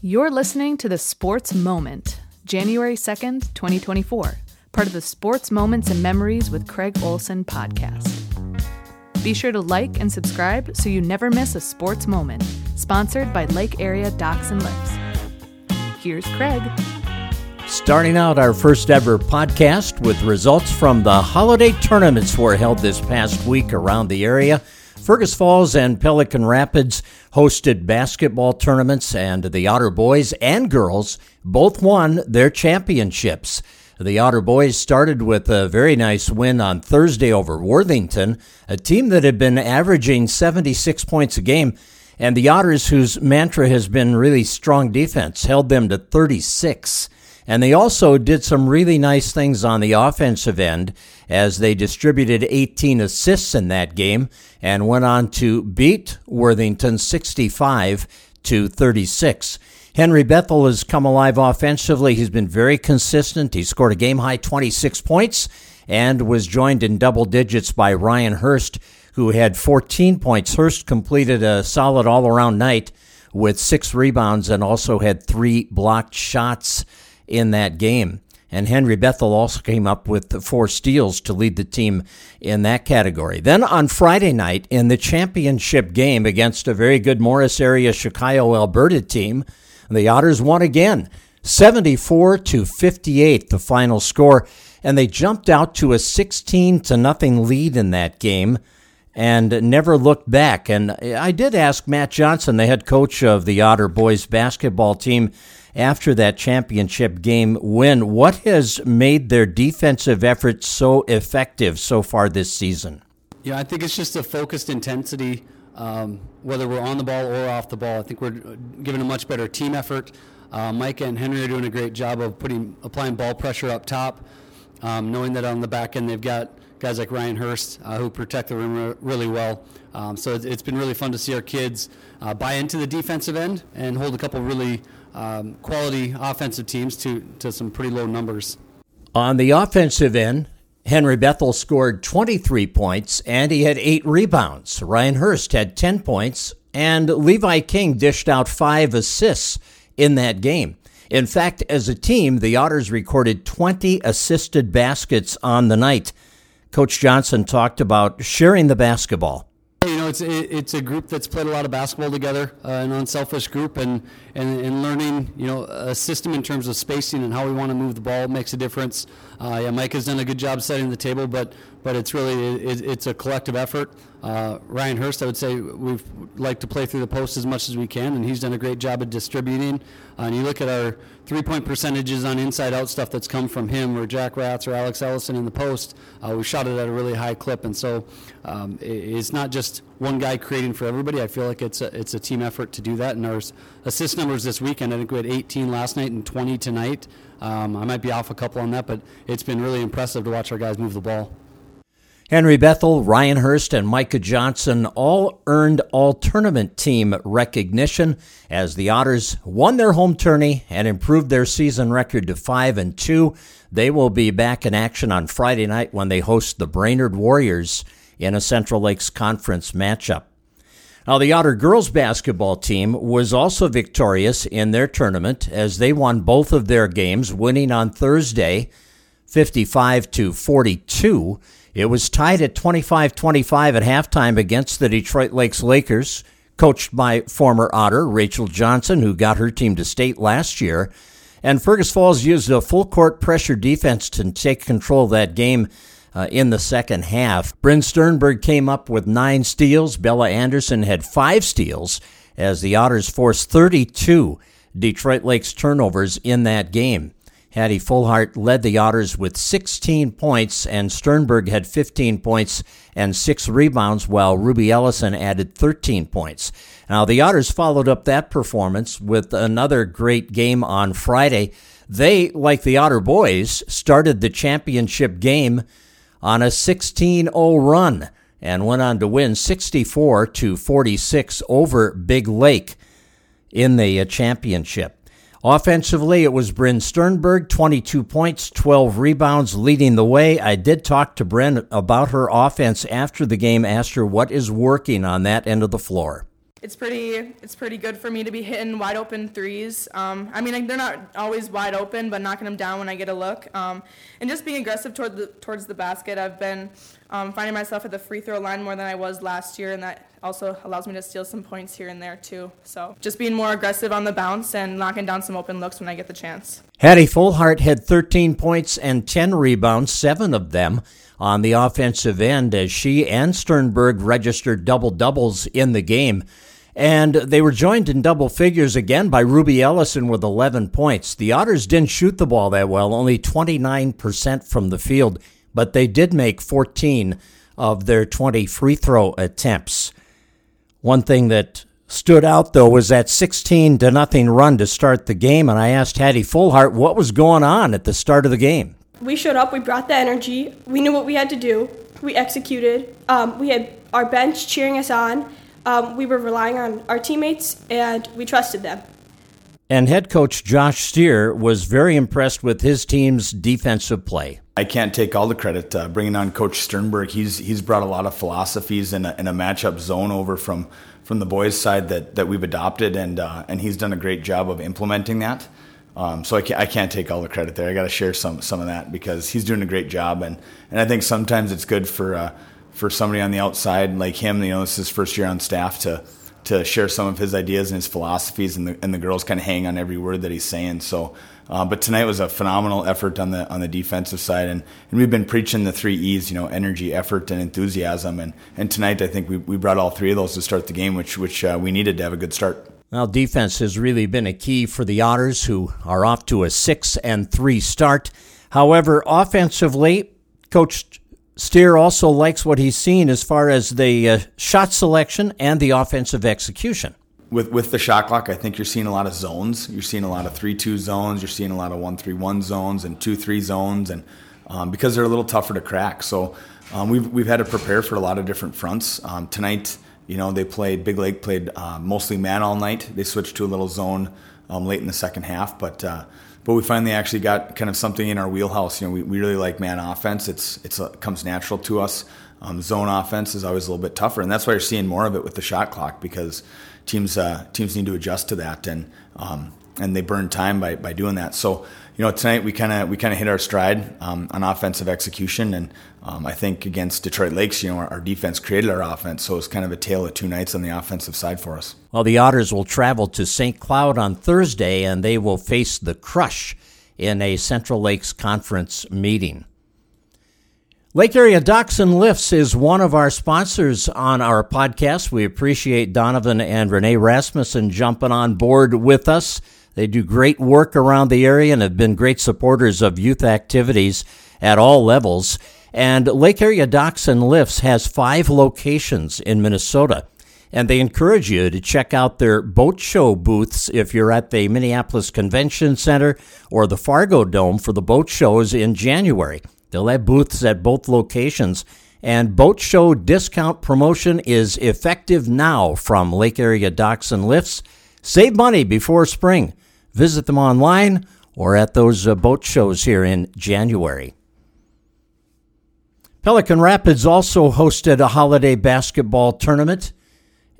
You're listening to the Sports Moment, January 2nd, 2024, part of the Sports Moments and Memories with Craig Olson podcast. Be sure to like and subscribe so you never miss a sports moment. Sponsored by Lake Area Docks and Lifts. Here's Craig. Starting out our first ever podcast with results from the holiday tournaments were held this past week around the area. Fergus Falls and Pelican Rapids hosted basketball tournaments, and the Otter boys and girls both won their championships. The Otter boys started with a very nice win on Thursday over Worthington, a team that had been averaging 76 points a game. And the Otters, whose mantra has been really strong defense, held them to 36. And they also did some really nice things on the offensive end as they distributed 18 assists in that game and went on to beat Worthington 65 to 36. Henry Bethel has come alive offensively. He's been very consistent. He scored a game high 26 points and was joined in double digits by Ryan Hurst, who had 14 points. Hurst completed a solid all around night with six rebounds and also had three blocked shots in that game. And Henry Bethel also came up with four steals to lead the team in that category. Then on Friday night, in the championship game against a very good Morris area Chokio Alberta team, the Otters won again, 74 to 58, the final score. And they jumped out to a 16 to nothing lead in that game and never looked back. And I did ask Matt Johnson, the head coach of the Otter boys basketball team, after that championship game win. What has made their defensive efforts so effective so far this season? Yeah, I think it's just a focused intensity, um, whether we're on the ball or off the ball. I think we're giving a much better team effort. Uh, Micah and Henry are doing a great job of putting applying ball pressure up top, um, knowing that on the back end they've got guys like Ryan Hurst uh, who protect the rim really well. Um, so it's been really fun to see our kids uh, buy into the defensive end and hold a couple really um, quality offensive teams to, to some pretty low numbers. On the offensive end, Henry Bethel scored 23 points and he had eight rebounds. Ryan Hurst had 10 points and Levi King dished out five assists in that game. In fact, as a team, the Otters recorded 20 assisted baskets on the night. Coach Johnson talked about sharing the basketball it's it's a group that's played a lot of basketball together, uh, an unselfish group, and, and and learning, you know, a system in terms of spacing and how we want to move the ball makes a difference. Uh, yeah, Mike has done a good job setting the table, but but it's really it, it's a collective effort. Uh, Ryan Hurst, I would say we've like to play through the post as much as we can, and he's done a great job of distributing. Uh, and you look at our three-point percentages on inside-out stuff that's come from him, or Jack Ratz or Alex Ellison in the post. Uh, we shot it at a really high clip, and so um, it, it's not just one guy creating for everybody. I feel like it's a, it's a team effort to do that. And our assist numbers this weekend, I think we had 18 last night and 20 tonight. Um, I might be off a couple on that, but it's been really impressive to watch our guys move the ball. Henry Bethel, Ryan Hurst, and Micah Johnson all earned all tournament team recognition as the Otters won their home tourney and improved their season record to 5 and 2. They will be back in action on Friday night when they host the Brainerd Warriors in a Central Lakes Conference matchup. Now, the Otter girls basketball team was also victorious in their tournament as they won both of their games, winning on Thursday 55 to 42. It was tied at 25 25 at halftime against the Detroit Lakes Lakers, coached by former Otter Rachel Johnson, who got her team to state last year. And Fergus Falls used a full court pressure defense to take control of that game uh, in the second half. Bryn Sternberg came up with nine steals. Bella Anderson had five steals as the Otters forced 32 Detroit Lakes turnovers in that game. Hattie Fullhart led the Otters with 16 points, and Sternberg had 15 points and six rebounds, while Ruby Ellison added 13 points. Now, the Otters followed up that performance with another great game on Friday. They, like the Otter boys, started the championship game on a 16 0 run and went on to win 64 to 46 over Big Lake in the uh, championship. Offensively, it was Bryn Sternberg, 22 points, 12 rebounds, leading the way. I did talk to Bryn about her offense after the game, asked her what is working on that end of the floor. It's pretty it's pretty good for me to be hitting wide open threes. Um, I mean they're not always wide open, but knocking them down when I get a look, um, and just being aggressive toward the, towards the basket. I've been um, finding myself at the free throw line more than I was last year, and that also allows me to steal some points here and there too. So just being more aggressive on the bounce and knocking down some open looks when I get the chance. Hattie Fullhart had 13 points and 10 rebounds, seven of them on the offensive end, as she and Sternberg registered double doubles in the game. And they were joined in double figures again by Ruby Ellison with 11 points. The Otters didn't shoot the ball that well, only 29% from the field, but they did make 14 of their 20 free throw attempts. One thing that stood out though was that 16 to nothing run to start the game, and I asked Hattie Fullhart what was going on at the start of the game. We showed up, we brought the energy, we knew what we had to do, we executed. Um, we had our bench cheering us on um, we were relying on our teammates and we trusted them. And head coach Josh Steer was very impressed with his team's defensive play. I can't take all the credit. Uh, bringing on Coach Sternberg, he's he's brought a lot of philosophies and a, a matchup zone over from from the boys' side that, that we've adopted, and uh, and he's done a great job of implementing that. Um, so I can't, I can't take all the credit there. I got to share some some of that because he's doing a great job, and, and I think sometimes it's good for uh, for somebody on the outside like him, you know, this is his first year on staff to to share some of his ideas and his philosophies, and the and the girls kind of hang on every word that he's saying. So, uh, but tonight was a phenomenal effort on the on the defensive side, and, and we've been preaching the three E's, you know, energy, effort, and enthusiasm, and and tonight I think we, we brought all three of those to start the game, which which uh, we needed to have a good start. Well, defense has really been a key for the Otters, who are off to a six and three start. However, offensively, Coach Steer also likes what he's seen as far as the uh, shot selection and the offensive execution. With with the shot clock, I think you're seeing a lot of zones. You're seeing a lot of three-two zones. You're seeing a lot of one-three-one zones and two-three zones, and um, because they're a little tougher to crack. So um, we've we've had to prepare for a lot of different fronts. Um, tonight, you know, they played Big Lake played uh, mostly man all night. They switched to a little zone um, late in the second half, but. Uh, but we finally actually got kind of something in our wheelhouse. You know, we, we really like man offense. It's it's a, comes natural to us. Um, zone offense is always a little bit tougher, and that's why you're seeing more of it with the shot clock because teams uh, teams need to adjust to that, and um, and they burn time by, by doing that. So you know tonight we kind of we kind of hit our stride um, on offensive execution, and um, I think against Detroit Lakes, you know our, our, defense created our offense, so it's kind of a tale of two nights on the offensive side for us. Well, the Otters will travel to St. Cloud on Thursday, and they will face the Crush in a Central Lakes Conference meeting. Lake Area Docks and Lifts is one of our sponsors on our podcast. We appreciate Donovan and Renee Rasmussen jumping on board with us. They do great work around the area and have been great supporters of youth activities at all levels. And Lake Area Docks and Lifts has five locations in Minnesota. And they encourage you to check out their boat show booths if you're at the Minneapolis Convention Center or the Fargo Dome for the boat shows in January. They'll have booths at both locations. And boat show discount promotion is effective now from Lake Area Docks and Lifts. Save money before spring. Visit them online or at those uh, boat shows here in January. Pelican Rapids also hosted a holiday basketball tournament,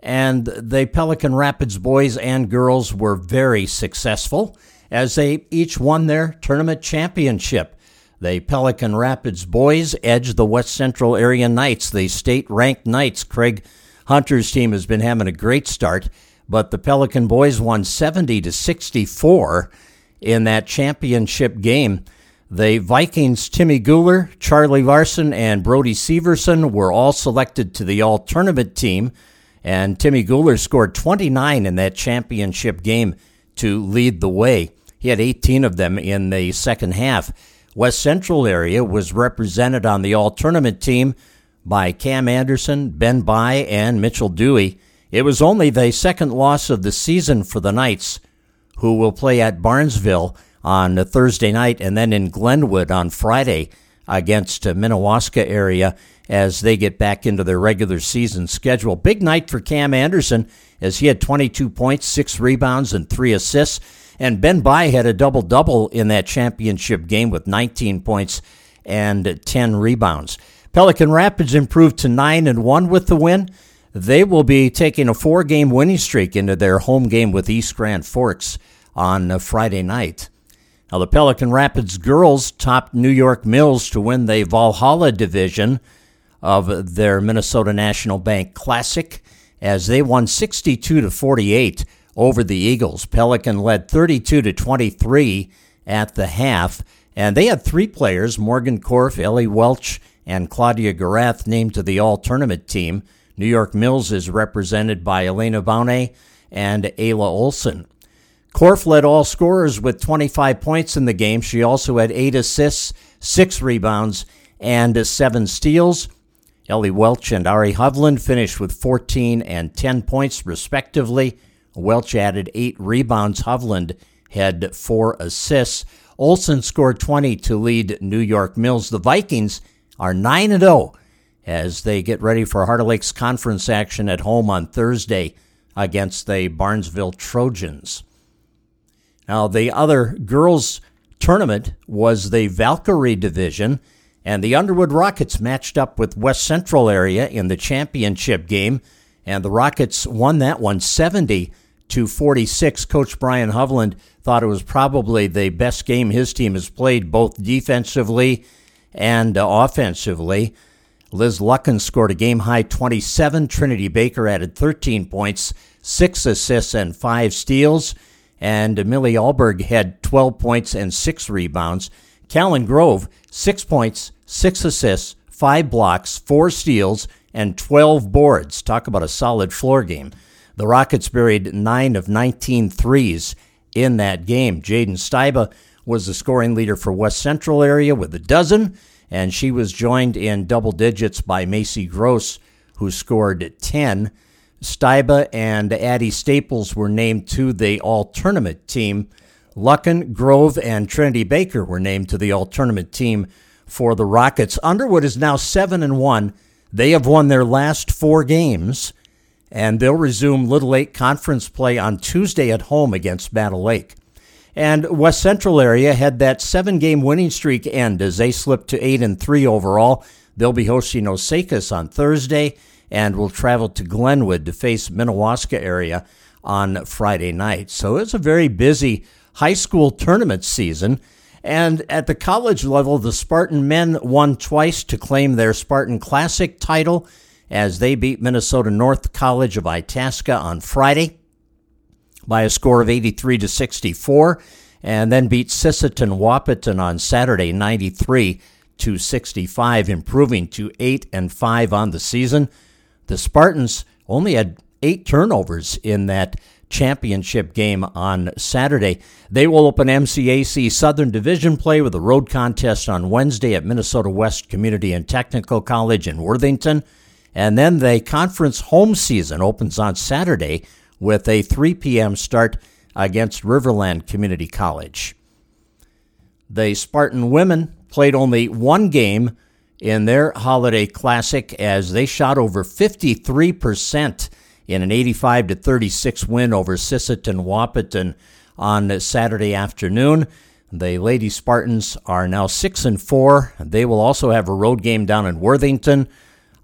and the Pelican Rapids boys and girls were very successful as they each won their tournament championship. The Pelican Rapids boys edged the West Central Area Knights, the state ranked Knights. Craig Hunter's team has been having a great start but the Pelican boys won 70 to 64 in that championship game. The Vikings' Timmy Guler, Charlie Larson, and Brody Severson were all selected to the all tournament team, and Timmy Guler scored 29 in that championship game to lead the way. He had 18 of them in the second half. West Central area was represented on the all tournament team by Cam Anderson, Ben By, and Mitchell Dewey. It was only the second loss of the season for the Knights, who will play at Barnesville on Thursday night and then in Glenwood on Friday against Minnewaska area as they get back into their regular season schedule. Big night for Cam Anderson as he had 22 points, six rebounds, and three assists. And Ben By had a double double in that championship game with 19 points and 10 rebounds. Pelican Rapids improved to 9 and 1 with the win. They will be taking a four game winning streak into their home game with East Grand Forks on uh, Friday night. Now, the Pelican Rapids girls topped New York Mills to win the Valhalla division of their Minnesota National Bank Classic as they won 62 to 48 over the Eagles. Pelican led 32 to 23 at the half, and they had three players, Morgan Korf, Ellie Welch, and Claudia Garath, named to the all-tournament team. New York Mills is represented by Elena Baune and Ayla Olson. Korf led all scorers with 25 points in the game. She also had eight assists, six rebounds, and seven steals. Ellie Welch and Ari Hovland finished with 14 and 10 points, respectively. Welch added eight rebounds. Hovland had four assists. Olson scored 20 to lead New York Mills. The Vikings are 9 0 as they get ready for Heart of Lakes conference action at home on Thursday against the Barnesville Trojans. Now, the other girls' tournament was the Valkyrie division, and the Underwood Rockets matched up with West Central area in the championship game, and the Rockets won that one 70 to 46. Coach Brian Hovland thought it was probably the best game his team has played, both defensively and offensively. Liz Lucken scored a game high 27. Trinity Baker added 13 points, six assists, and five steals and Millie Alberg had 12 points and six rebounds. Callan Grove, six points, six assists, five blocks, four steals, and 12 boards. Talk about a solid floor game. The Rockets buried 9 of 19 threes in that game. Jaden Steiba was the scoring leader for West Central area with a dozen, and she was joined in double digits by Macy Gross, who scored 10. Steiba and Addie Staples were named to the All Tournament team. Lucken, Grove, and Trinity Baker were named to the All Tournament team for the Rockets. Underwood is now seven and one. They have won their last four games, and they'll resume Little Eight conference play on Tuesday at home against Battle Lake. And West Central area had that seven-game winning streak end as they slipped to eight and three overall. They'll be hosting Osakis on Thursday and will travel to Glenwood to face Minnewaska area on Friday night. So it's a very busy high school tournament season. And at the college level, the Spartan men won twice to claim their Spartan Classic title as they beat Minnesota North College of Itasca on Friday by a score of 83 to 64, and then beat Sisseton Wahpeton on Saturday 93 to 65, improving to 8 and 5 on the season. The Spartans only had eight turnovers in that championship game on Saturday. They will open MCAC Southern Division play with a road contest on Wednesday at Minnesota West Community and Technical College in Worthington. And then the conference home season opens on Saturday with a 3 p.m. start against Riverland Community College. The Spartan women played only one game in their holiday classic as they shot over 53% in an 85 to 36 win over Sisseton Wahpeton on Saturday afternoon. The Lady Spartans are now 6 and 4. They will also have a road game down in Worthington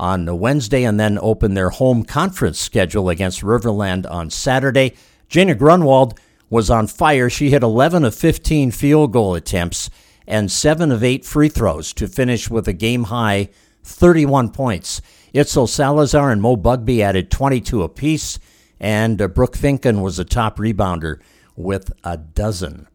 on Wednesday and then open their home conference schedule against Riverland on Saturday. Jana Grunwald was on fire. She hit 11 of 15 field goal attempts and seven of eight free throws to finish with a game high 31 points. Itzel Salazar and Mo Bugby added 22 apiece, and uh, Brooke Finken was a top rebounder with a dozen.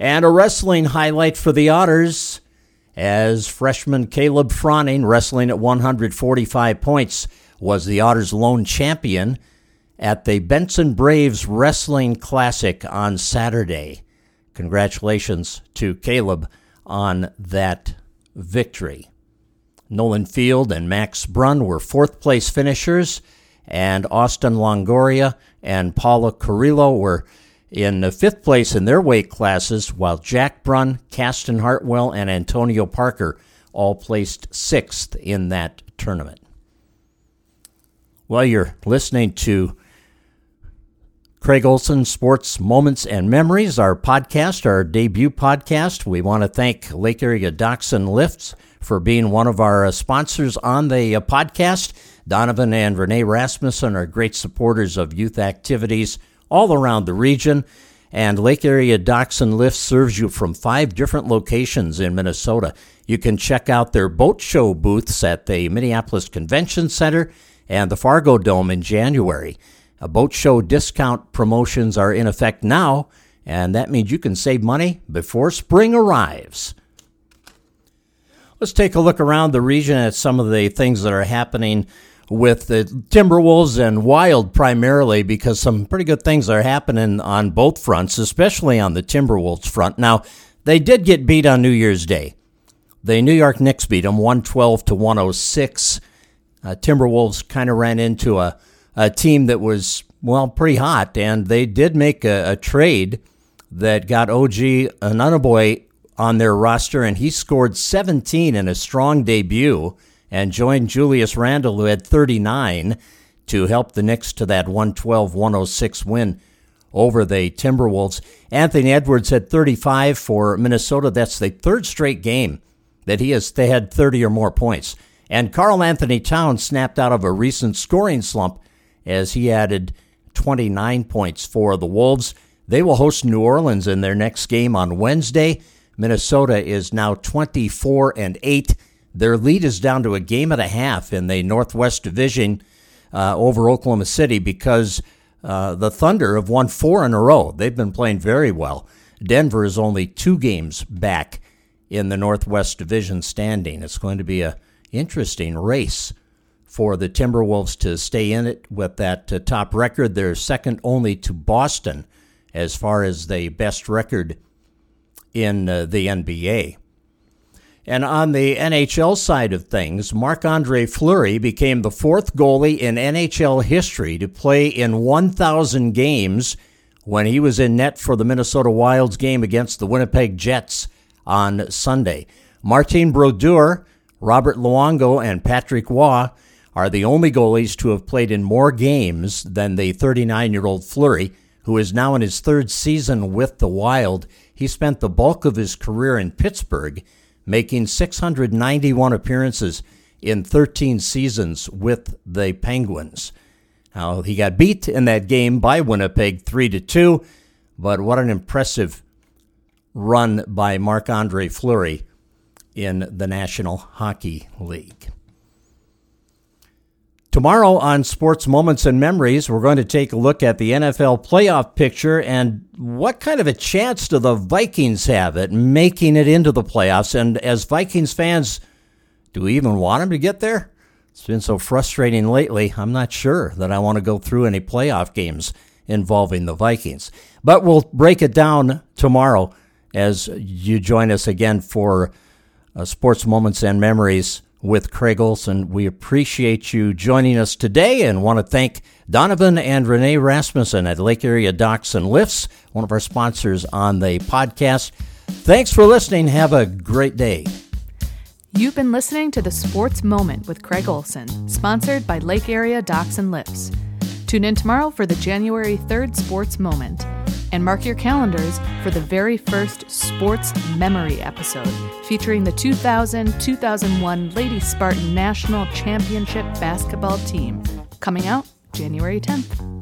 And a wrestling highlight for the Otters as freshman Caleb Froning, wrestling at 145 points, was the Otters' lone champion at the Benson Braves Wrestling Classic on Saturday. Congratulations to Caleb on that victory. Nolan Field and Max Brunn were fourth place finishers, and Austin Longoria and Paula Carrillo were in fifth place in their weight classes, while Jack Brunn, Caston Hartwell, and Antonio Parker all placed sixth in that tournament. While you're listening to Craig Olson, Sports Moments and Memories, our podcast, our debut podcast. We want to thank Lake Area Docks and Lifts for being one of our uh, sponsors on the uh, podcast. Donovan and Renee Rasmussen are great supporters of youth activities all around the region. And Lake Area Docks and Lifts serves you from five different locations in Minnesota. You can check out their boat show booths at the Minneapolis Convention Center and the Fargo Dome in January. A boat show discount promotions are in effect now, and that means you can save money before spring arrives. Let's take a look around the region at some of the things that are happening with the Timberwolves and Wild primarily because some pretty good things are happening on both fronts, especially on the Timberwolves front. Now, they did get beat on New Year's Day. The New York Knicks beat them 112 to 106. Uh, Timberwolves kind of ran into a a team that was, well, pretty hot. And they did make a, a trade that got OG Anunoby on their roster, and he scored 17 in a strong debut and joined Julius Randle, who had 39, to help the Knicks to that 112 106 win over the Timberwolves. Anthony Edwards had 35 for Minnesota. That's the third straight game that he has they had 30 or more points. And Karl-Anthony Towns snapped out of a recent scoring slump as he added 29 points for the Wolves. They will host New Orleans in their next game on Wednesday. Minnesota is now 24 and 8. Their lead is down to a game and a half in the Northwest Division uh, over Oklahoma City because uh, the Thunder have won four in a row. They've been playing very well. Denver is only two games back in the Northwest Division standing. It's going to be a interesting race for the Timberwolves to stay in it with that uh, top record. They're second only to Boston as far as the best record in uh, the NBA. And on the NHL side of things, Marc Andre Fleury became the fourth goalie in NHL history to play in 1,000 games when he was in net for the Minnesota Wild's game against the Winnipeg Jets on Sunday. Martin Brodeur, Roberto Luongo, and Patrick Roy are the only goalies to have played in more games than the 39 year old Fleury, who is now in his third season with the Wild. He spent the bulk of his career in Pittsburgh, making 691 appearances in 13 seasons with the Penguins. Now, he got beat in that game by Winnipeg 3 to 2, but what an impressive run by Marc Andre Fleury in the National Hockey League. Tomorrow on Sports Moments and Memories, we're going to take a look at the NFL playoff picture and what kind of a chance do the Vikings have at making it into the playoffs? And as Vikings fans, do we even want them to get there? It's been so frustrating lately. I'm not sure that I want to go through any playoff games involving the Vikings. But we'll break it down tomorrow as you join us again for uh, Sports Moments and Memories with Craig Olson. We appreciate you joining us today and want to thank Donovan and Renee Rasmussen at Lake Area Docks and Lifts, one of our sponsors on the podcast. Thanks for listening. Have a great day. You've been listening to the Sports Moment with Craig Olson, sponsored by Lake Area Docks and Lifts. Tune in tomorrow for the January 3rd Sports Moment and mark your calendars for the very first Sports Memory episode featuring the 2000 2001 Lady Spartan National Championship basketball team, coming out January 10th.